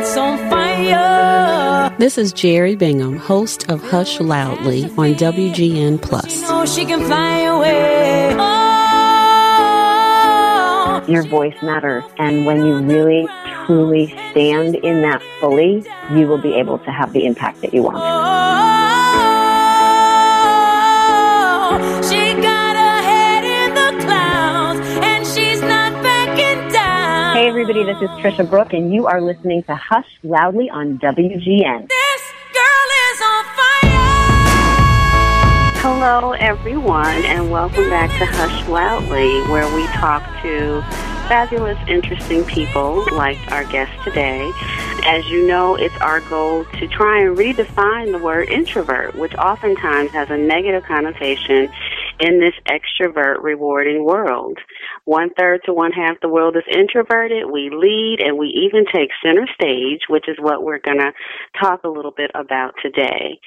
it's on fire. This is Jerry Bingham, host of Hush Loudly on WGN Plus. know she can fly away. Oh, Your voice matters. And when you really, truly stand in that fully, you will be able to have the impact that you want. Everybody, this is Trisha Brouk, and you are listening to Hush Loudly on WGN. This girl is on fire. Hello, everyone, and welcome back to Hush Loudly, where we talk to fabulous, interesting people like our guest today. As you know, it's our goal to try and redefine the word introvert, which oftentimes has a negative connotation in this extrovert rewarding world. One third to one half the world is introverted. We lead and we even take center stage, which is what we're going to talk a little bit about today.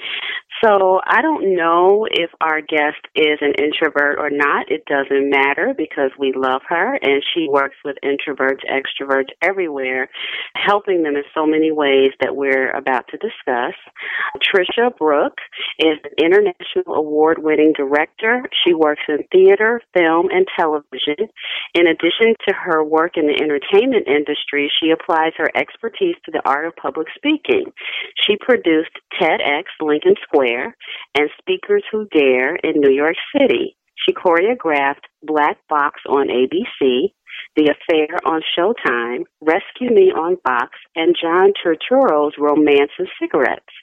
So I don't know if our guest is an introvert or not. It doesn't matter because we love her and she works with introverts, extroverts everywhere, helping them in so many ways that we're about to discuss. Trisha Brouk is an international award winning director. She works in theater, film, and television. In addition to her work in the entertainment industry, she applies her expertise to the art of public speaking. She produced TEDx Lincoln Square and Speakers Who Dare in New York City. She choreographed Black Box on ABC, The Affair on Showtime, Rescue Me on Fox, and John Turturro's Romance of Cigarettes,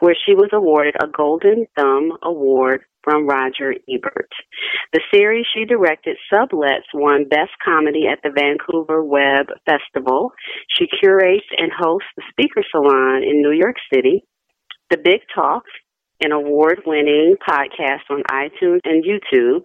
where she was awarded a Golden Thumb Award from Roger Ebert. The series she directed, Sublets, won Best Comedy at the Vancouver Web Festival. She curates and hosts the Speaker Salon in New York City, The Big Talk, an award winning podcast on iTunes and YouTube.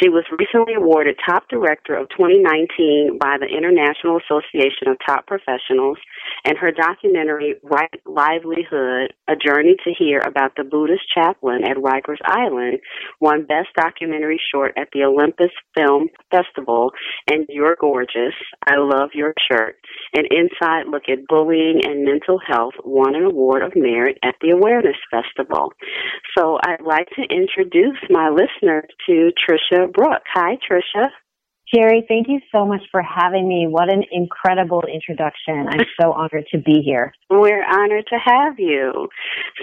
She was recently awarded Top Director of 2019 by the International Association of Top Professionals, and her documentary, Right Livelihood A Journey to Hear about the Buddhist Chaplain at Rikers Island, won Best Documentary Short at the Olympus Film Festival, and You're Gorgeous, I Love Your Shirt, an inside look at bullying and mental health, won an award of merit at the Awareness Festival. So I'd like to introduce my listeners to Trisha Brouk. Hi, Trisha. Jerry, thank you so much for having me. What an incredible introduction. I'm so honored to be here. We're honored to have you.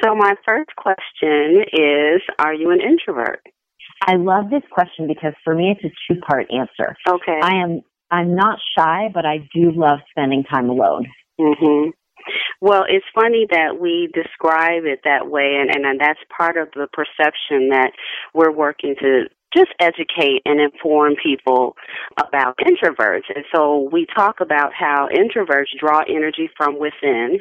So my first question is, are you an introvert? I love this question because for me it's a two part answer. Okay. I am I'm not shy, but I do love spending time alone. Mhm. Well, it's funny that we describe it that way, and, and, and that's part of the perception that we're working to just educate and inform people about introverts. And so we talk about how introverts draw energy from within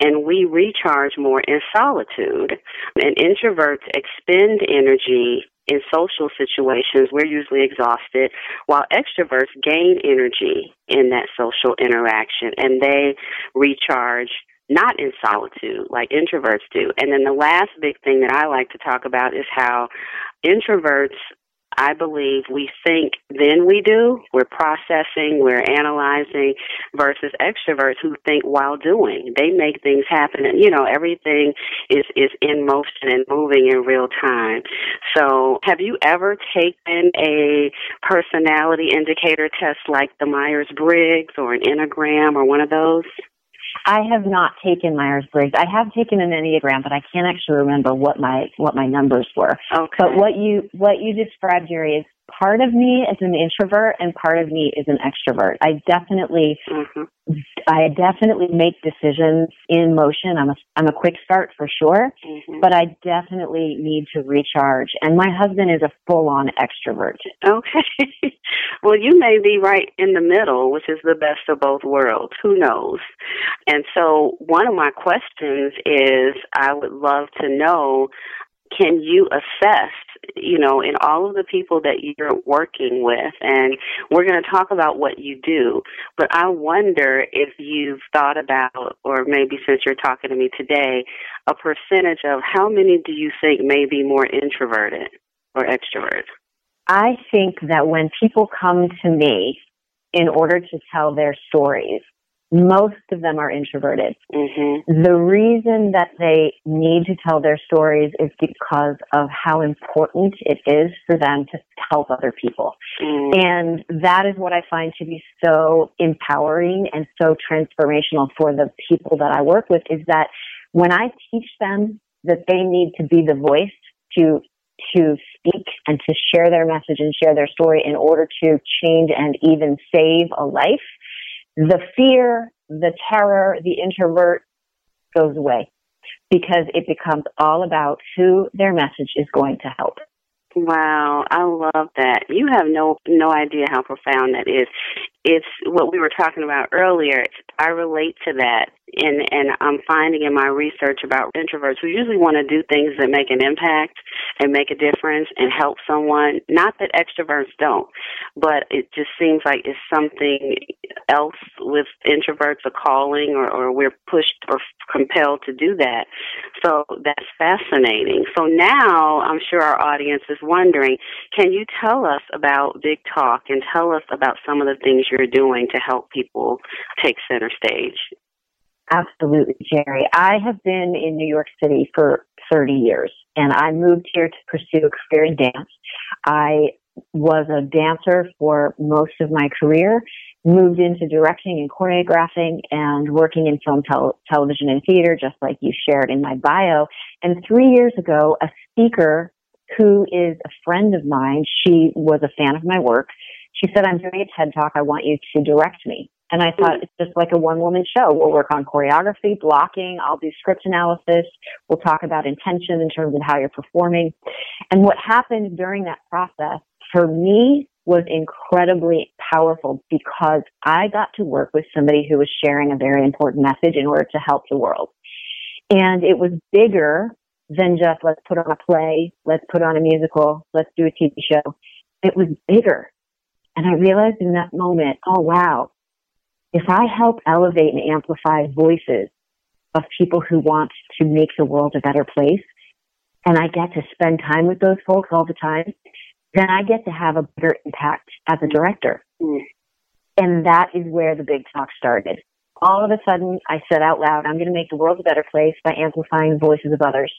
and we recharge more in solitude. And introverts expend energy in social situations. We're usually exhausted, while extroverts gain energy in that social interaction and they recharge not in solitude like introverts do. And then the last big thing that I like to talk about is how introverts I believe we think then we do. We're processing, we're analyzing versus extroverts who think while doing. They make things happen and you know, everything is is in motion and moving in real time. So, have you ever taken a personality indicator test like the Myers-Briggs or an Enneagram or one of those? I have not taken Myers Briggs. I have taken an Enneagram, but I can't actually remember what my what my numbers were. Okay. But what you what you described, Jerry, is part of me is an introvert and part of me is an extrovert. I definitely hmm I definitely make decisions in motion. I'm a I'm a quick start for sure, hmm but I definitely need to recharge. And my husband is a full on extrovert. Okay. well, you may be right in the middle, which is the best of both worlds. Who knows? And so, one of my questions is I would love to know can you assess, you know, in all of the people that you're working with, and we're going to talk about what you do, but I wonder if you've thought about, or maybe since you're talking to me today, a percentage of how many do you think may be more introverted or extrovert? I think that when people come to me in order to tell their stories, most of them are introverted. Mm-hmm. The reason that they need to tell their stories is because of how important it is for them to help other people. Mm. And that is what I find to be so empowering and so transformational for the people that I work with is that when I teach them that they need to be the voice to to speak and to share their message and share their story in order to change and even save a life, the fear, the terror, the introvert goes away because it becomes all about who their message is going to help. Wow, I love that. You have no no idea how profound that is. It's what we were talking about earlier. I relate to that and and I'm finding in my research about introverts who usually want to do things that make an impact and make a difference and help someone. Not that extroverts don't, but it just seems like it's something else with introverts, a calling, or, or we're pushed or compelled to do that. So that's fascinating. So now I'm sure our audience is wondering, can you tell us about Big Talk and tell us about some of the things you're doing to help people take center stage? Absolutely, Jerry. I have been in New York City for 30 years and I moved here to pursue a career in dance. I was a dancer for most of my career, moved into directing and choreographing and working in film, tel- television, and theater, just like you shared in my bio. And three years ago, a speaker who is a friend of mine, she was a fan of my work. She said, I'm doing a TED talk. I want you to direct me. And I thought mm. it's just like a one woman show. We'll work on choreography, blocking. I'll do script analysis. We'll talk about intention in terms of how you're performing. And what happened during that process for me was incredibly powerful because I got to work with somebody who was sharing a very important message in order to help the world. And it was bigger than just let's put on a play, let's put on a musical, let's do a TV show. It was bigger. And I realized in that moment, oh wow, if I help elevate and amplify voices of people who want to make the world a better place, and I get to spend time with those folks all the time, then I get to have a better impact as a director. Mm. And that is where the big talk started. All of a sudden, I said out loud, I'm going to make the world a better place by amplifying the voices of others.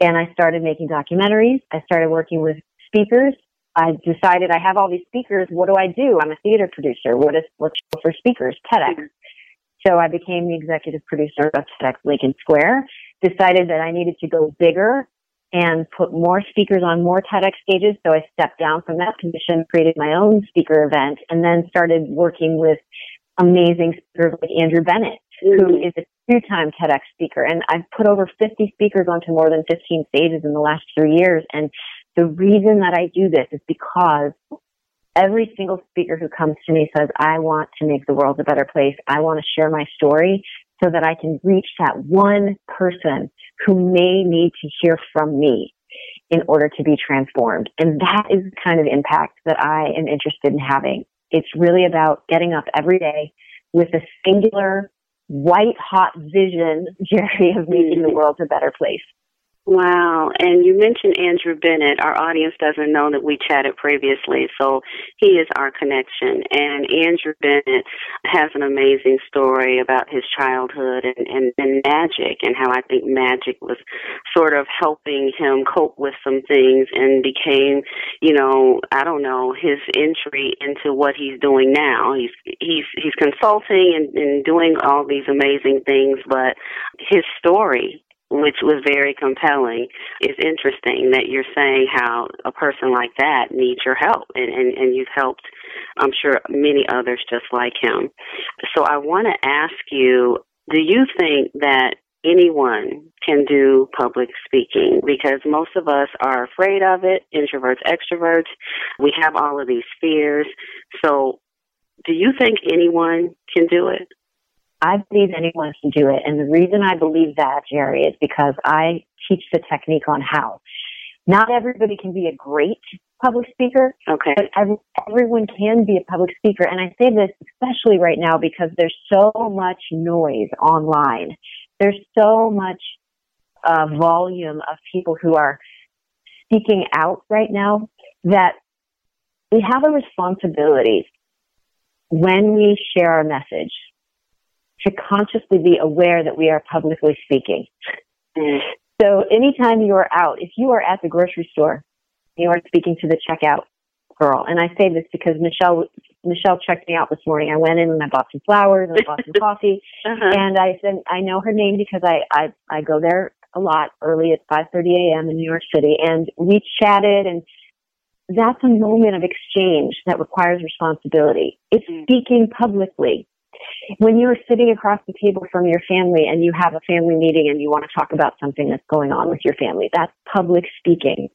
And I started making documentaries. I started working with speakers I decided I have all these speakers. What do I do? I'm a theater producer. What is what's for speakers? TEDx. Mm-hmm. So I became the executive producer of TEDx Lincoln Square. Decided that I needed to go bigger and put more speakers on more TEDx stages. So I stepped down from that position, created my own speaker event, and then started working with amazing speakers like Andrew Bennett, who mm-hmm. is a two-time TEDx speaker. And I've put over 50 speakers onto more than 15 stages in the last three years. And the reason that I do this is because every single speaker who comes to me says, I want to make the world a better place. I want to share my story so that I can reach that one person who may need to hear from me in order to be transformed. And that is the kind of impact that I am interested in having. It's really about getting up every day with a singular, white hot vision, Jerry, of making the world a better place. Wow. And you mentioned Andrew Bennett. Our audience doesn't know that we chatted previously, so he is our connection. And Andrew Bennett has an amazing story about his childhood and, and, and magic and how I think magic was sort of helping him cope with some things and became, you know, I don't know, his entry into what he's doing now. He's he's he's consulting and, and doing all these amazing things, but his story which was very compelling. It's interesting that you're saying how a person like that needs your help, and, and, and you've helped, I'm sure, many others just like him. So I want to ask you do you think that anyone can do public speaking because most of us are afraid of it, introverts, extroverts. We have all of these fears. So, do you think anyone can do it? I believe anyone can do it. And the reason I believe that, Jerry, is because I teach the technique on how. Not everybody can be a great public speaker, Okay. but every, everyone can be a public speaker. And I say this especially right now because there's so much noise online. There's so much uh, volume of people who are speaking out right now that we have a responsibility when we share our message to consciously be aware that we are publicly speaking. Mm. So anytime you are out, if you are at the grocery store, you are speaking to the checkout girl. And I say this because Michelle Michelle checked me out this morning. I went in and I bought some flowers and I bought some coffee. Uh-huh. And I said I know her name because I I, I go there a lot early at 5:30 a.m. in New York City, and we chatted and. That's a moment of exchange that requires responsibility. It's Mm. speaking publicly when you're sitting across the table from your family and you have a family meeting and you want to talk about something that's going on with your family, that's public speaking.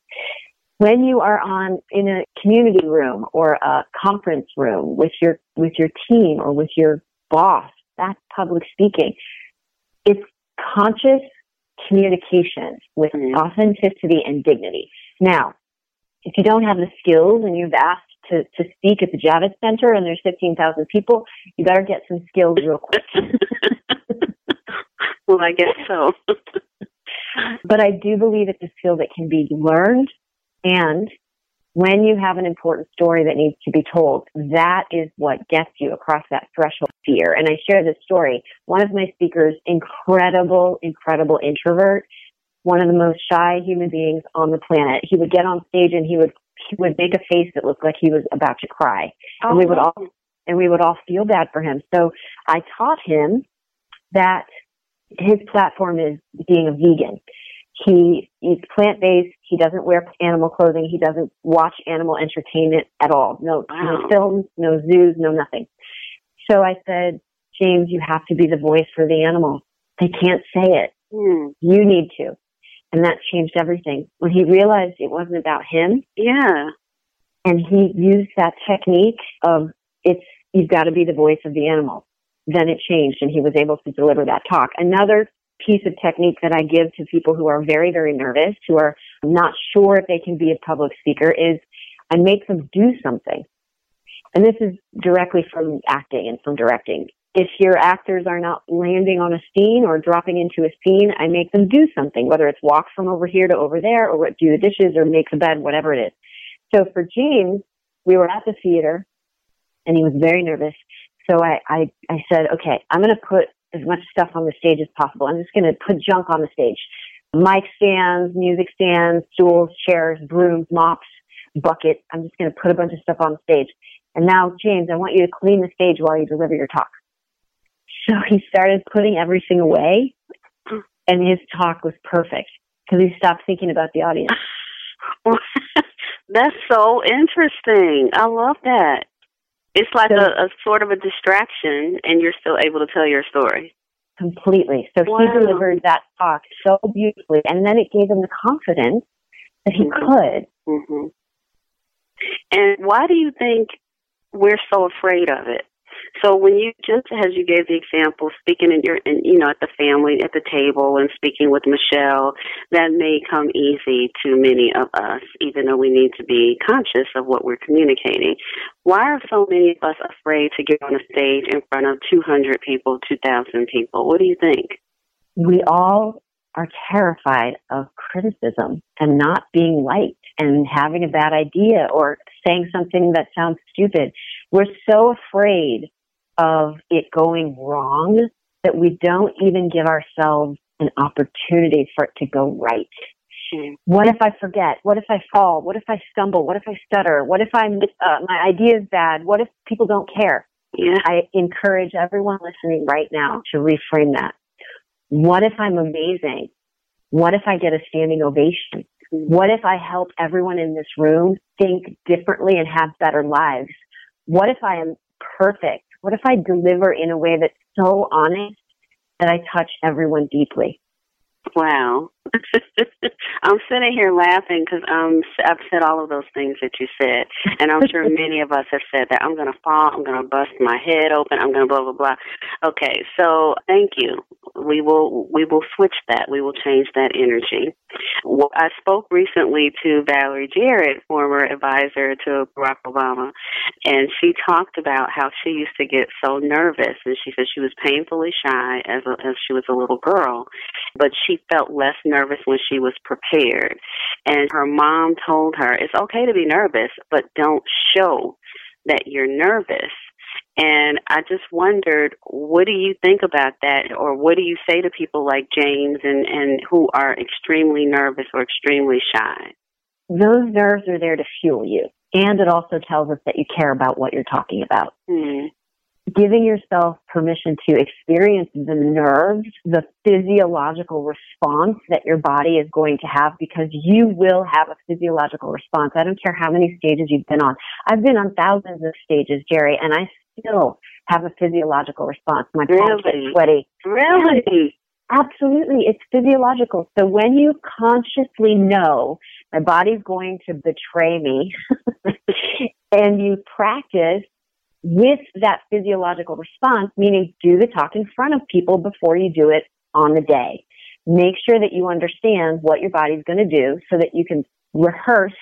When you are on in a community room or a conference room with your with your team or with your boss, that's public speaking. It's conscious communication with Mhm. authenticity and dignity. Now, if you don't have the skills and you've asked to, to speak at the Javits Center and there's 15,000 people, you better get some skills real quick. well, I guess so. but I do believe it's a skill that can be learned. And when you have an important story that needs to be told, that is what gets you across that threshold of fear. And I share this story. One of my speakers, incredible, incredible introvert, one of the most shy human beings on the planet. He would get on stage and he would he would make a face that looked like he was about to cry. And we would all and we would all feel bad for him. So I taught him that his platform is being a vegan. He eats plant based. He doesn't wear animal clothing. He doesn't watch animal entertainment at all. No, Wow. no films, no zoos, no nothing. So I said, James, you have to be the voice for the animals. They can't say it. Hmm. You need to. And that changed everything. When he realized it wasn't about him, Yeah. and he used that technique of it's you've got to be the voice of the animal. Then it changed, and he was able to deliver that talk. Another piece of technique that I give to people who are very, very nervous, who are not sure if they can be a public speaker, is I make them do something. And this is directly from acting and from directing. If your actors are not landing on a scene or dropping into a scene, I make them do something, whether it's walk from over here to over there or do the dishes or make the bed, whatever it is. So for James, we were at the theater and he was very nervous. So I, I, I said, okay, I'm going to put as much stuff on the stage as possible. I'm just going to put junk on the stage. Mic stands, music stands, stools, chairs, brooms, mops, bucket. I'm just going to put a bunch of stuff on the stage. And now, James, I want you to clean the stage while you deliver your talk. So he started putting everything away and his talk was perfect because he stopped thinking about the audience. That's so interesting. I love that. It's like So- a, a sort of a distraction, and you're still able to tell your story. completely. So Wow. he delivered that talk so beautifully, and then it gave him the confidence that he Mhm. could. hmm And why do you think we're so afraid of it? So when you just as you gave the example, speaking in your, in, you know, at the family at the table and speaking with Michelle, that may come easy to many of us, even though we need to be conscious of what we're communicating. Why are so many of us afraid to get on a stage in front of 200 people, 2,000 people? What do you think? We all are terrified of criticism and not being liked and having a bad idea or saying something that sounds stupid. We're so afraid of it going wrong that we don't even give ourselves an opportunity for it to go right. Mm. What if I forget? What if I fall? What if I stumble? What if I stutter? What if I'm uh, my idea is bad? What if people don't care? Yeah. I encourage everyone listening right now to reframe that. What if I'm amazing? What if I get a standing ovation? What if I help everyone in this room think differently and have better lives? What if I am perfect? What if I deliver in a way that's so honest that I touch everyone deeply? Wow. I'm sitting here laughing because um, I've said all of those things that you said. And I'm sure many of us have said that. I'm going to fall. I'm going to bust my head open. I'm going to blah, blah, blah. Okay. So thank you. We will, we will switch that. We will change that energy. Well, I spoke recently to Valerie Jarrett, former advisor to Barack Obama, and she talked about how she used to get so nervous. And she said she was painfully shy as, a, as she was a little girl but she felt less nervous when she was prepared. And her mom told her, it's okay to be nervous, but don't show that you're nervous. And I just wondered, what do you think about that? Or what do you say to people like James and, and who are extremely nervous or extremely shy? Those nerves are there to fuel you. And it also tells us that you care about what you're talking about. Hmm. Giving yourself permission to experience the nerves, the physiological response that your body is going to have because you will have a physiological response. I don't care how many stages you've been on. I've been on thousands of stages, Jerry, and I still have a physiological response. My palms get sweaty. Really? Absolutely. It's physiological. So when you consciously know my body's going to betray me and you practice with that physiological response, meaning do the talk in front of people before you do it on the day. Make sure that you understand what your body's going to do so that you can rehearse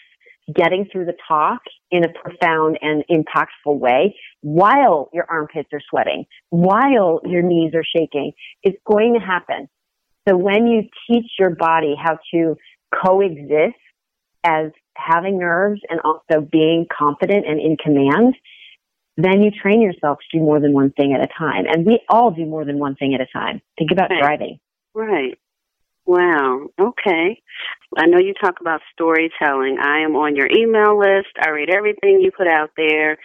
getting through the talk in a profound and impactful way while your armpits are sweating, while your knees are shaking. It's going to happen. So when you teach your body how to coexist as having nerves and also being confident and in command, then you train yourself to do more than one thing at a time. And we all do more than one thing at a time. Think about Right. driving. Right. Wow. Okay. I know you talk about storytelling. I am on your email list. I read everything you put out there.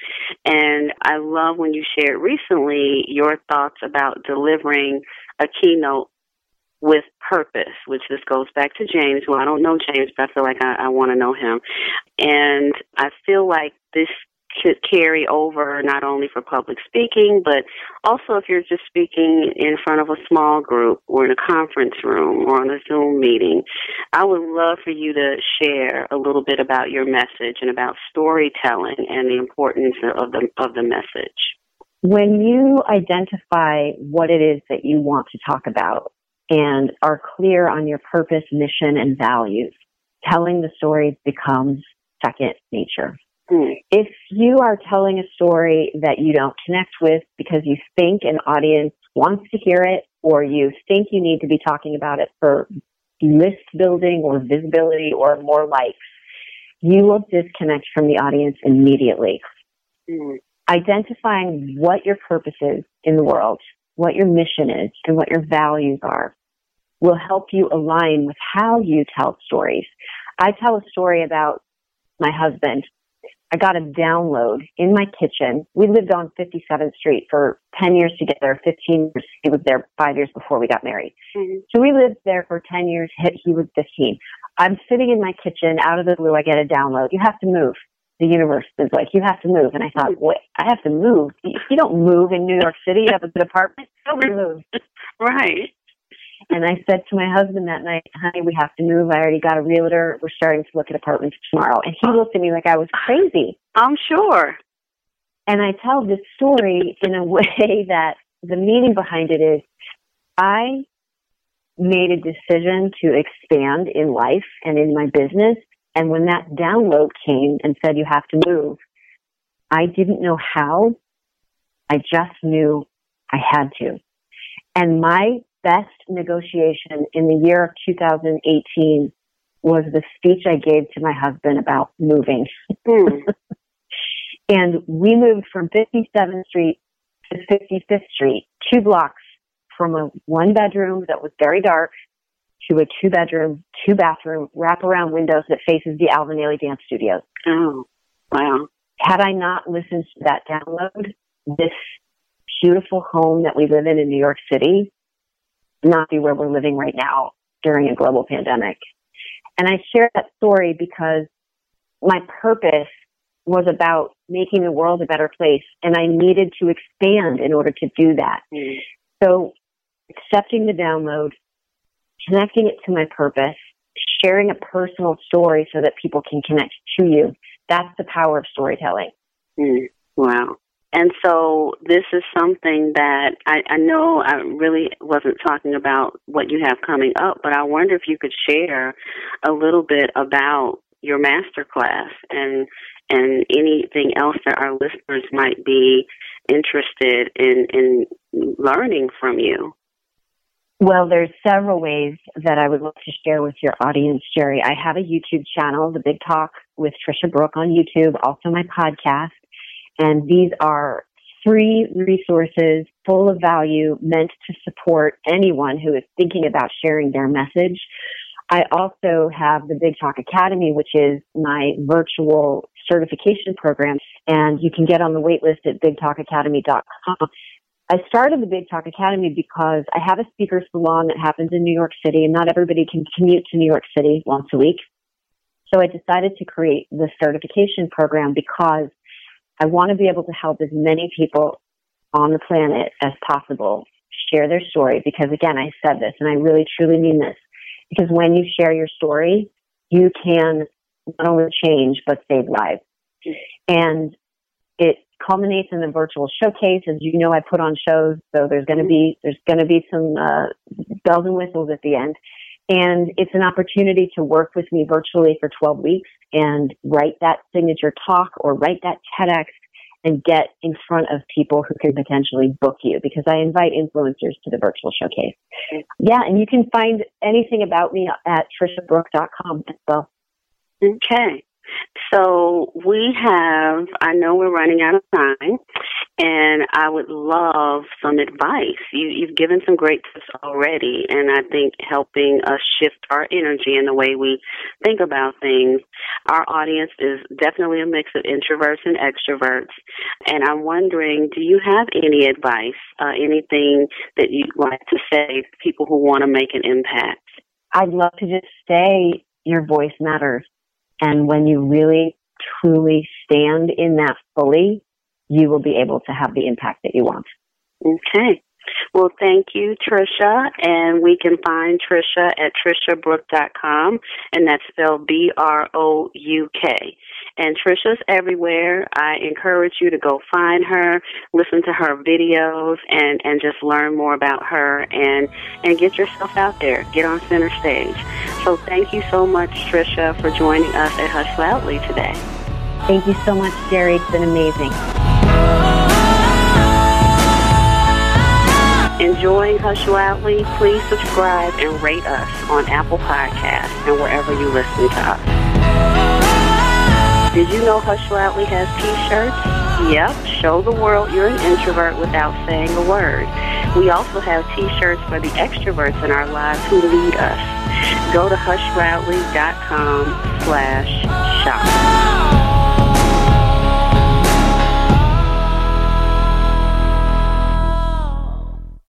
And I love when you shared recently your thoughts about delivering a keynote with purpose, which this goes back to James, who I don't know James, but I feel like I, I want to know him. And I feel like this could carry over not only for public speaking, but also if you're just speaking in front of a small group or in a conference room or on a Zoom meeting. I would love for you to share a little bit about your message and about storytelling and the importance of the of the message. When you identify what it is that you want to talk about and are clear on your purpose, mission, and values, telling the story becomes second nature. If you are telling a story that you don't connect with because you think an audience wants to hear it or you think you need to be talking about it for list building or visibility or more likes, you will disconnect from the audience immediately. Hmm. Identifying what your purpose is in the world, what your mission is, and what your values are will help you align with how you tell stories. I tell a story about my husband. I got a download in my kitchen. We lived on 57th Street for 10 years together, 15 years. He was there five years before we got married. Mhm. So we lived there for 10 years. He he was 15. I'm sitting in my kitchen. Out of the blue, I get a download. You have to move. The universe is like, you have to move. And I thought, wait, I have to move. You you don't move in New York City. You have a good apartment. Nobody moves. Right. And I said to my husband that night, honey, we have to move. I already got a realtor. We're starting to look at apartments tomorrow. And he looked at me like I was crazy. I'm sure. And I tell this story in a way that the meaning behind it is I made a decision to expand in life and in my business. And when that download came and said, you have to move, I didn't know how. I just knew I had to. And my best negotiation in the year of 2018 was the speech I gave to my husband about moving. Hmm. And we moved from 57th Street to 55th Street, two blocks from a one bedroom that was very dark to a two bedroom, two bathroom, wraparound windows that faces the Alvin Ailey Dance Studios. Oh. Wow. Had I not listened to that download, this beautiful home that we live in in New York City not be where we're living right now during a global pandemic. And I share that story because my purpose was about making the world a better place and I needed to expand in order to do that. Hmm. So accepting the download, connecting it to my purpose, sharing a personal story so that people can connect to you. That's the power of storytelling. Hmm. Wow. And so this is something that I, I know I really wasn't talking about what you have coming up, but I wonder if you could share a little bit about your master class and and anything else that our listeners might be interested in in learning from you. Well, there's several ways that I would love to share with your audience, Jerry. I have a YouTube channel, The Big Talk with Trisha Brouk on YouTube, also my podcast. And these are free resources full of value meant to support anyone who is thinking about sharing their message. I also have the Big Talk Academy, which is my virtual certification program, and you can get on the waitlist at bigtalkacademy.com. I started the Big Talk Academy because I have a speaker salon that happens in New York City, and not everybody can commute to New York City once a week. So I decided to create the certification program because I want to be able to help as many people on the planet as possible share their story. Because again, I said this and I really truly mean this. Because when you share your story, you can not only change, but save lives. And it culminates in the virtual showcase. As you know, I put on shows, so there's going to be, there's going to be some, uh, bells and whistles at the end. And it's an opportunity to work with me virtually for 12 weeks and write that signature talk or write that TEDx and get in front of people who can potentially book you because I invite influencers to the virtual showcase. Yeah, and you can find anything about me at trishabrouk.com as well. Okay. So we have, I know we're running out of time, and I would love some advice. You, you've given some great tips already, and I think helping us shift our energy and the way we think about things. Our audience is definitely a mix of introverts and extroverts, and I'm wondering, do you have any advice, uh, anything that you'd like to say to people who want to make an impact? I'd love to just say your voice matters. And when you really truly stand in that fully, you will be able to have the impact that you want. Okay. Well, thank you, Trisha. And we can find Trisha at trishabrouk.com, and that's spelled B R O U K. And Trisha's everywhere. I encourage you to go find her, listen to her videos, and, and just learn more about her and, and get yourself out there. Get on center stage. So thank you so much, Trisha, for joining us at Hush Loudly today. Thank you so much, Jerry. It's been amazing. Enjoying Hush Loudly? Please subscribe and rate us on Apple Podcasts and wherever you listen to us. Did you know Hush Loudly has t-shirts? Yep, show the world you're an introvert without saying a word. We also have t-shirts for the extroverts in our lives who lead us. Go to hushloudly.com slash shop.